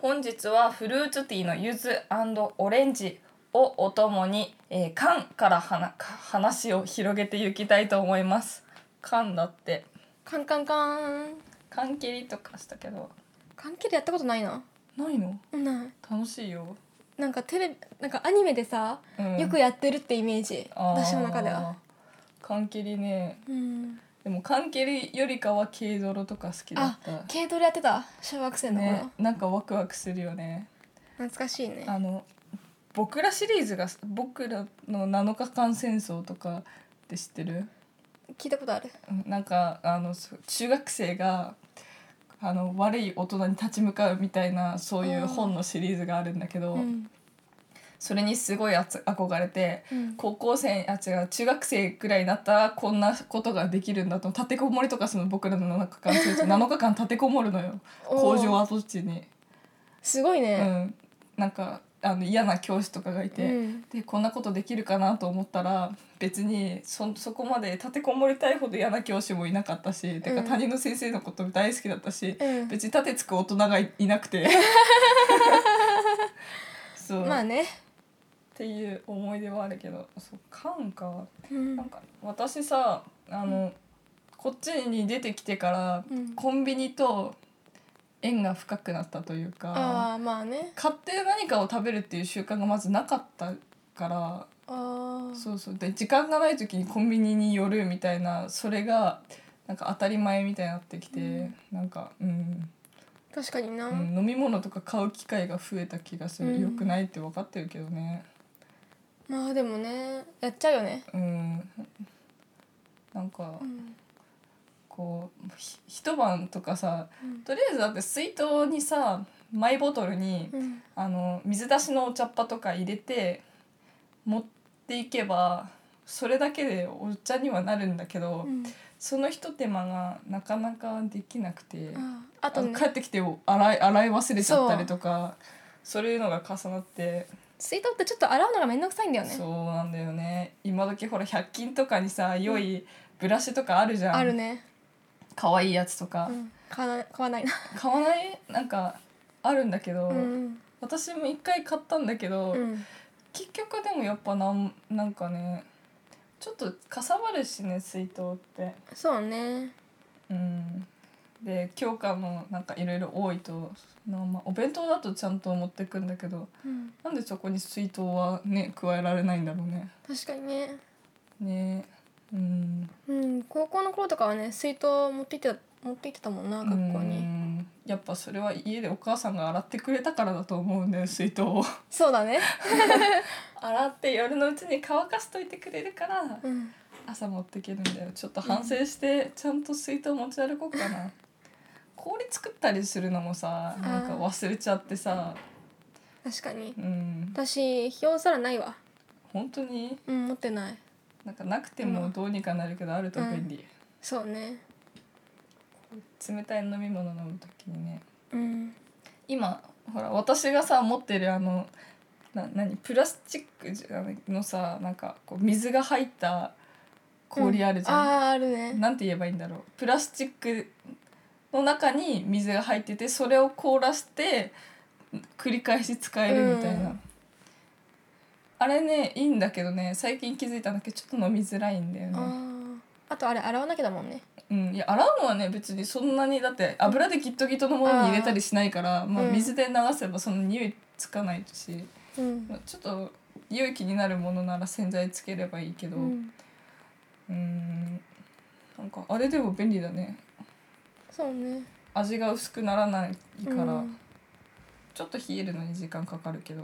本日はフルーツティーの柚子オレンジをお供に、えー、缶からは話を広げていきたいと思います。缶だって。カンカンカン。缶切りとかしたけど。缶切りやったことないな。ないの？ない。楽しいよ。なんかテレビなんかアニメでさ、うん。よくやってるってイメージ。私の中では。缶切りね。うんでも缶切りよりかは軽泥とか好きだあった。軽トラやってた？小学生の頃、ねなんかワクワクするよね。懐かしいね。あの僕らシリーズが僕らの7日間戦争とかって知ってる？聞いたことある。うんなんかあの中学生があの悪い大人に立ち向かうみたいなそういう本のシリーズがあるんだけど、うんそれにすごいあつ憧れてうん。高校生あ違う中学生ぐらいになったらこんなことができるんだと立てこもりとかその僕らの7日間戦争7日間立てこもるのよ。工場跡地に。すごいうね、ん、なんかあの嫌な教師とかがいて、うん。でこんなことできるかなと思ったら別にそそこまで立てこもりたいほど嫌な教師もいなかったし、てかうん。担任の先生のこと大好きだったし、うん。別に立てつく大人がいいなくて。そう、っまあね、ていう思い出はあるけどそう缶か。うん。なんか私さあの、こっちに出てきてから、うん。コンビニと縁が深くなったというか。ああまあね。買って何かを食べるっていう習慣がまずなかったからああそうそう。で時間がない時にコンビニに寄るみたいなそれがなんか当たり前みたいになってきて、うん。なんか、うん。確かにな、うん、飲み物とか買う機会が増えた気がする、うん。よくないって分かってるけどねまあでもねやっちゃうよね。うん。なんかうん。こうひ一晩とかさうん。とりあえずだって水筒にさマイボトルにうん。あの水出しのお茶っ葉とか入れて持っていけばそれだけでお茶にはなるんだけど、うん。そのひと手間がなかなかできなくて、ああとね。帰ってきて洗い洗い忘れちゃったりとかそう。いうのが重なって水筒ってちょっと洗うのがめんどくさいんだよね。そうなんだよね。今時ほら100均とかにさ良いブラシとかあるじゃん、あるね、可愛いやつとか、うん、買わない買わない。な 買わない？なんかあるんだけど、うん。私も一回買ったんだけど、うん。結局でもやっぱなんなんかねちょっとかさばるしね水筒って。そうね。うんで教科もなんかいろいろ多いとなまあ、お弁当だとちゃんと持ってくんだけどうん。なんでそこに水筒はね加えられないんだろうね。確かにね。ね。うん。うん高校の頃とかはね水筒持って行って持って行ってたもんな学校うにん。やっぱそれは家でお母さんが洗ってくれたからだと思うんだよ水筒を。そうだね。洗って夜のうちに乾かしといてくれるからうん。朝持っていけるんだよ。ちょっと反省してちゃんと水筒持ち歩こうかな氷作ったりするのもさなんか忘れちゃってさ。確かに。うん。私表皿ないわ。本当に？うん持ってない。なんかなくてもどうにかなるけどあると便利、そうね。冷たい飲み物飲む時にね。うん。今ほら私がさ持ってるあのな何プラスチックじゃのさなんかこう水が入った氷あるじゃん、あああるね。なんて言えばいいんだろう。プラスチックの中に水が入っててそれを凍らして繰り返し使えるみたいな、うん。あれねいいんだけどね最近気づいたんだけどちょっと飲みづらいんだよね。あとあれ洗わなきゃだもんね。うん、いや洗うのはね別にそんなにだって油でギットギトのものに入れたりしないからまあ、うん水で流せばその匂いつかないし、うん。まあちょっと匂い気になるものなら洗剤つければいいけど。ううんん。なんかあれでも便利だねそうね。味が薄くならないから、うん。ちょっと冷えるのに時間かかるけど。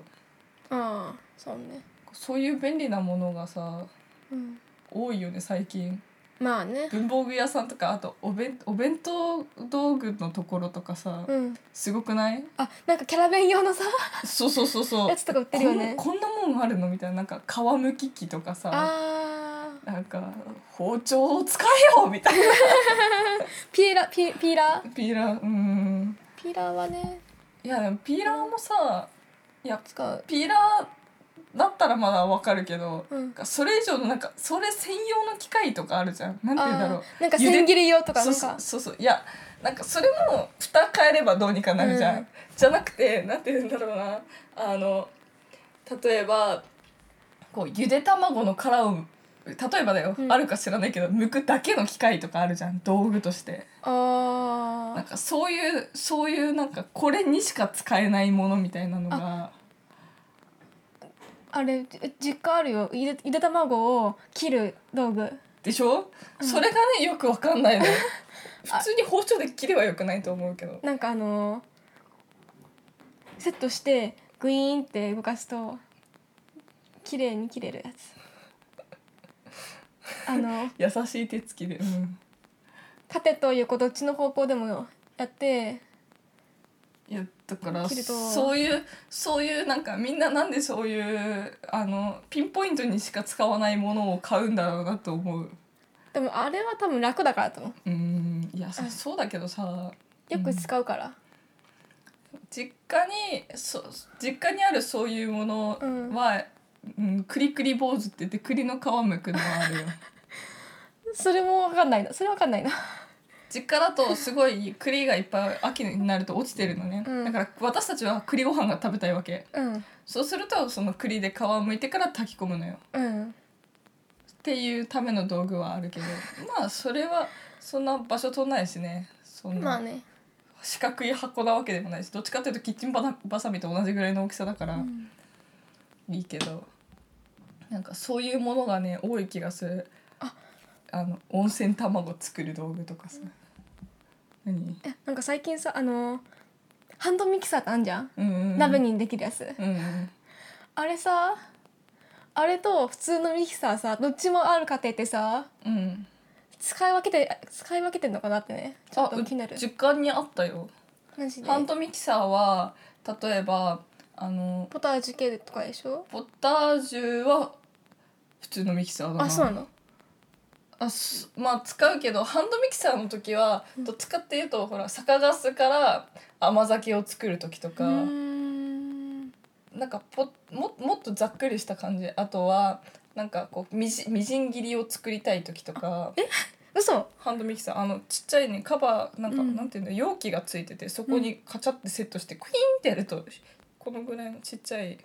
ああそうね。そういう便利なものがさうん。多いよね最近。まあね。文房具屋さんとかあとお弁お弁当道具のところとかさ、うん。すごくない？あなんかキャラ弁用のさそうそうそうそう。やつとか売ってるよね。こんなもんあるの？みたいななんか皮むき器とかさあーなんか包丁を使えよみたいな。ピーラーピーピーラー？ピーラーうん。ピーラーはね。いやでもピーラーもさいや使う。ピーラーだったらまだわかるけど、うん。それ以上のなんかそれ専用の機械とかあるじゃん。なんて言うんだろう。なんか千切り用とかそうなんか。そうそうそう。いやなんかそれも蓋変えればどうにかなるじゃん、うん。じゃなくてなんて言うんだろうな。あの例えばこうゆで卵の殻を例えばだよ、うん。あるか知らないけど剥くだけの機械とかあるじゃん道具として。あなんかそういうそういうなんかこれにしか使えないものみたいなのが。あれじ実家あるよ。ゆでゆで卵を切る道具。でしょ、それがねよくわかんないの。よ 普通に包丁で切ればよくないと思うけど。なんかあのーセットしてグイーンって動かすと綺麗に切れるやつあの優しい手つきで、うん、縦と横どっちの方向でもやって。いやだからそういうそういうなんかみんななんでそういうあのピンポイントにしか使わないものを買うんだろうなと思う。でもあれは多分楽だからと思う。うん。いやそうだけどさよく使うから、実家にそ実家にあるそういうものは、うんクリクリ坊主って言って栗の皮むくのはあるよそれも分かんないな。それ分かんないな。実家だとすごい栗がいっぱい秋になると落ちてるのね、うん。だから私たちは栗ご飯が食べたいわけ。うん。そうするとその栗で皮をむいてから炊き込むのよ。うん。っていうための道具はあるけど。まあそれはそんな場所取んないしね。そんな四角い箱なわけでもないし。どっちかっていうとキッチンバサバサミと同じぐらいの大きさだからうん。いいけど、なんかそういうものがね多い気がするああの温泉卵作る道具とかさ。何？えなんか最近さあのハンドミキサーってあんじゃん、うんうんうん。鍋にできるやつ？うんうん。あれさあれと普通のミキサーさどっちもある家庭ってさうん。使い分けて使い分けてんのかなってね。ちょっあと気になる。実家にあったよ。マジで？ハンドミキサーは例えばあのポタージュ系とかでしょ？ポタージュは普通のミキサーだな。あそうなの？あすまあ使うけどハンドミキサーの時はどっちかっていうとほら酒粕から甘酒を作る時とか、ん。なんかポももっとざっくりした感じ。あとはなんかこうみじみじん切りを作りたい時とか。嘘。ハンドミキサー。あのちっちゃいねカバーなんか、うん。なんていうんだ容器がついててそこにカチャってセットしてクイーンってやるとこのぐらいのちっちゃい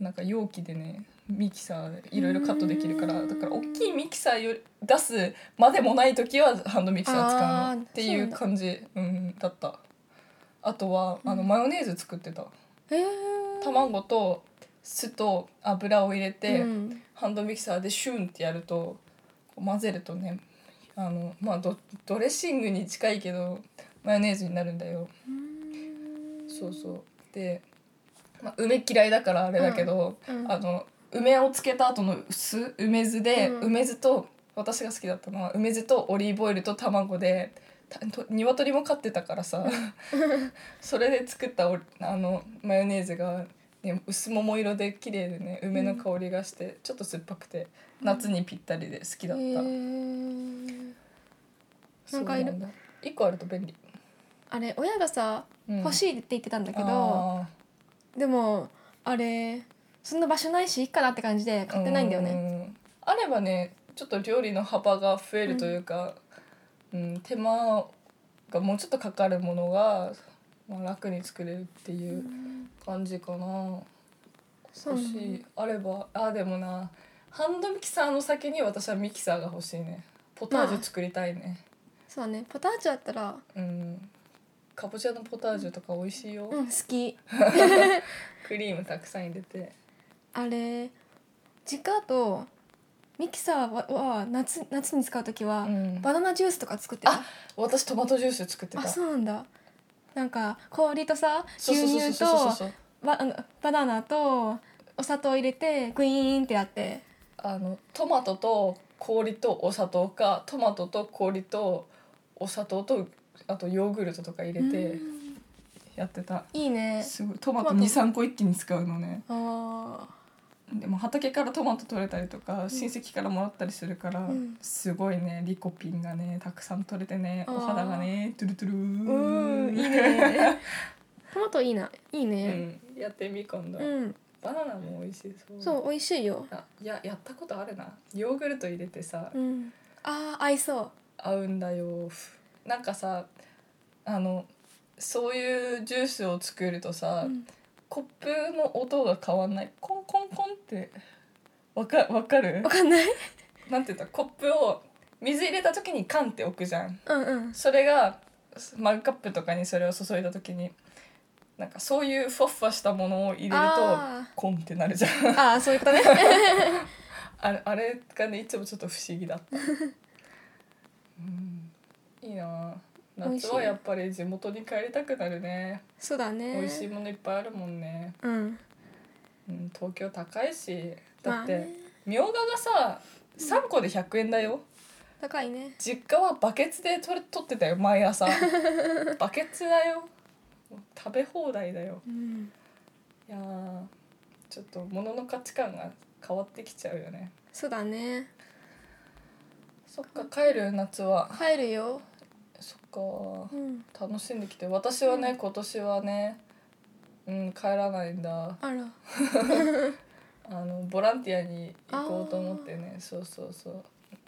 なんか容器でねミキサーでいろいろカットできるからうん。だから大きいミキサーより出すまでもない時はハンドミキサー使うっていう感じうんだった。あとはあのマヨネーズ作ってた。えー、卵と酢と油を入れて、うん。ハンドミキサーでシュンってやるとこう混ぜるとねあのまあドドレッシングに近いけどマヨネーズになるんだよ。そうそう。で、まあ、梅嫌いだからあれだけど、うん。あの梅をつけた後の酢梅酢で、うん。梅酢と私が好きだったのは梅酢とオリーブオイルと卵でたと鶏も飼ってたからさ それで作ったおあのマヨネーズが、ね、薄桃色で綺麗でね梅の香りがして、ちょっと酸っぱくて夏にぴったりで好きだった、え。ーなんかいる。だ。一個あると便利、あれ親がさうん。欲しいって言ってたんだけど、あでもあれそんな場所ないしいいかなって感じでー買ってないんだよね。うんあればねちょっと料理の幅が増えるというか、うん手間がもうちょっとかかるものが、まあ、楽に作れるっていう感じかな、そう欲しいあればあでもなハンドミキサーの先に私はミキサーが欲しいね。ポタージュ作りたいね、そうね。ポタージュだったらうん。かぼちゃのポタージュとか美味しいよ、うん好き。クリームたくさん入れてあれ実家だとミキサーはは夏夏に使う時は、うん。バナナジュースとか作ってた。あ私トマトジュース作ってた。あそうなんだ。なんか氷とさ牛乳とバあのバナナとお砂糖入れてグイーンってやって。あのトマトと氷とお砂糖かトマトと氷とお砂糖とあとヨーグルトとか入れてうん。やってた。いいね。すごい。トマトトマト。23個一気に使うのね。あでも畑からトマト取れたりとか親戚からもらったりするから、うん。すごいねリコピンがねたくさん取れてねお肌がねトゥルトゥルうんいいね。トマトいいないいうねん、やってみ今度、うん。バナナも美味しそう。そう美味しいよ。あいややったことあるな。ヨーグルト入れてさ、うん。あー合いそ合うんだよなんかさあのそういうジュースを作るとさ、ううんコップの音が変わんない。コンコンコンって。わかわかる？わかんない？なんて言った？らコップを水入れた時にカンって置くじゃん。うんうん。それがマグカップとかにそれを注いだ時になんかそういうふわふわしたものを入れるとあコンってなるじゃん。あーそういうことね。あれあれがねいつもちょっと不思議だった、うん、いいな美味しい夏はやっぱり地元に帰りたくなるね。そうだね。美味しいものいっぱいあるもんね、うん。うん、東京高いし。だって、まあねみょうががさ3個で100円だよ。高いね。実家はバケツで取れ取ってたよ毎朝。バケツだよ。食べ放題だよ。うん。いやーちょっと物の価値観が変わってきちゃうよね。そうだね。そっか帰る夏は。帰るよそっか。うん。楽しんできて。私はね今年はねうん帰らないんだ。あら。あのボランティアに行こうと思ってね。そうそうそう。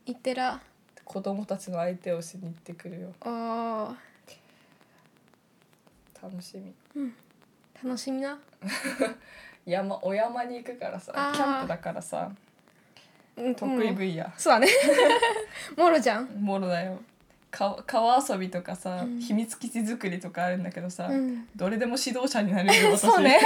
行ってら。子供たちの相手をしに行ってくるよ。あ楽しみ。ー楽しみな。山お山に行くからさキャンプだからさうん。得意分野。そうだね。もろじゃん。もろだよか川遊びとかさ、うん。秘密基地作りとかあるんだけどさ、うん。どれでも指導者になれるよ 私。そうね。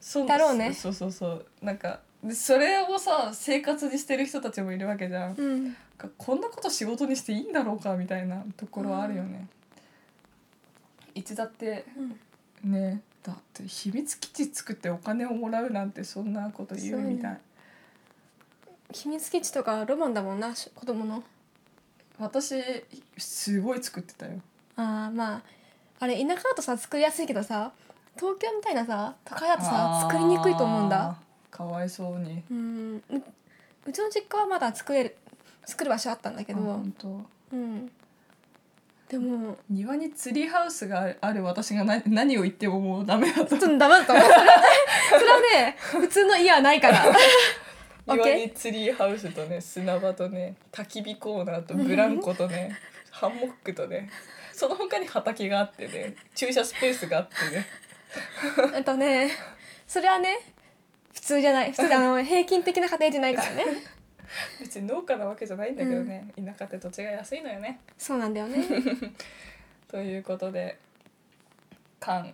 そう。だろうね。そうそうそう。なんかでそれをさ生活にしてる人たちもいるわけじゃん、うん。なんかこんなこと仕事にしていいんだろうかみたいなところはあるよね、いつだってねだって秘密基地作ってお金をもらうなんてそんなこと言うみたい、秘密基地とかロマンだもんなし子供の私すごい作ってたよ。ああまああれ田舎だとさ作りやすいけどさ東京みたいなさ都会だとさ作りにくいと思うんだ。かわいそうに。うん。ううちの実家はまだ作れる作る場所あったんだけど。あ本当。うん。でも庭にツリーハウスがある私が何何を言ってももうダメだとちょっとダメだと思う。それはねそれはね普通の家はないからオッ庭ケにツリーハウスとね砂場とね焚き火コーナーとブランコとね ハンモックとねその他に畑があってね駐車スペースがあってね。ー えっとねそれはね普通じゃない。普通であの平均的な家庭じゃないからね。別に農家なわけじゃないんだけどね、田舎って土地が安いのよね。そうなんだよね。ということで缶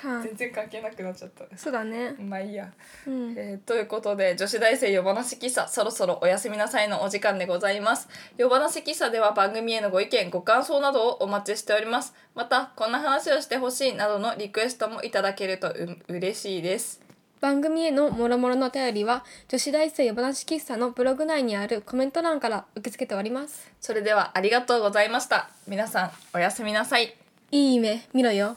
か全然関係なくなっちゃった。そうだね。まあいいや。うん。えーということで女子大生夜話喫茶そろそろおやすみなさいのお時間でございます。夜話喫茶では番組へのご意見ご感想などをお待ちしております。またこんな話をしてほしいなどのリクエストもいただけるとう嬉しいです。番組へのもろもろのお便りは女子大生夜話喫茶のブログ内にあるコメント欄から受け付けております。それではありがとうございました。皆さんおやすみなさい。いい夢見ろよ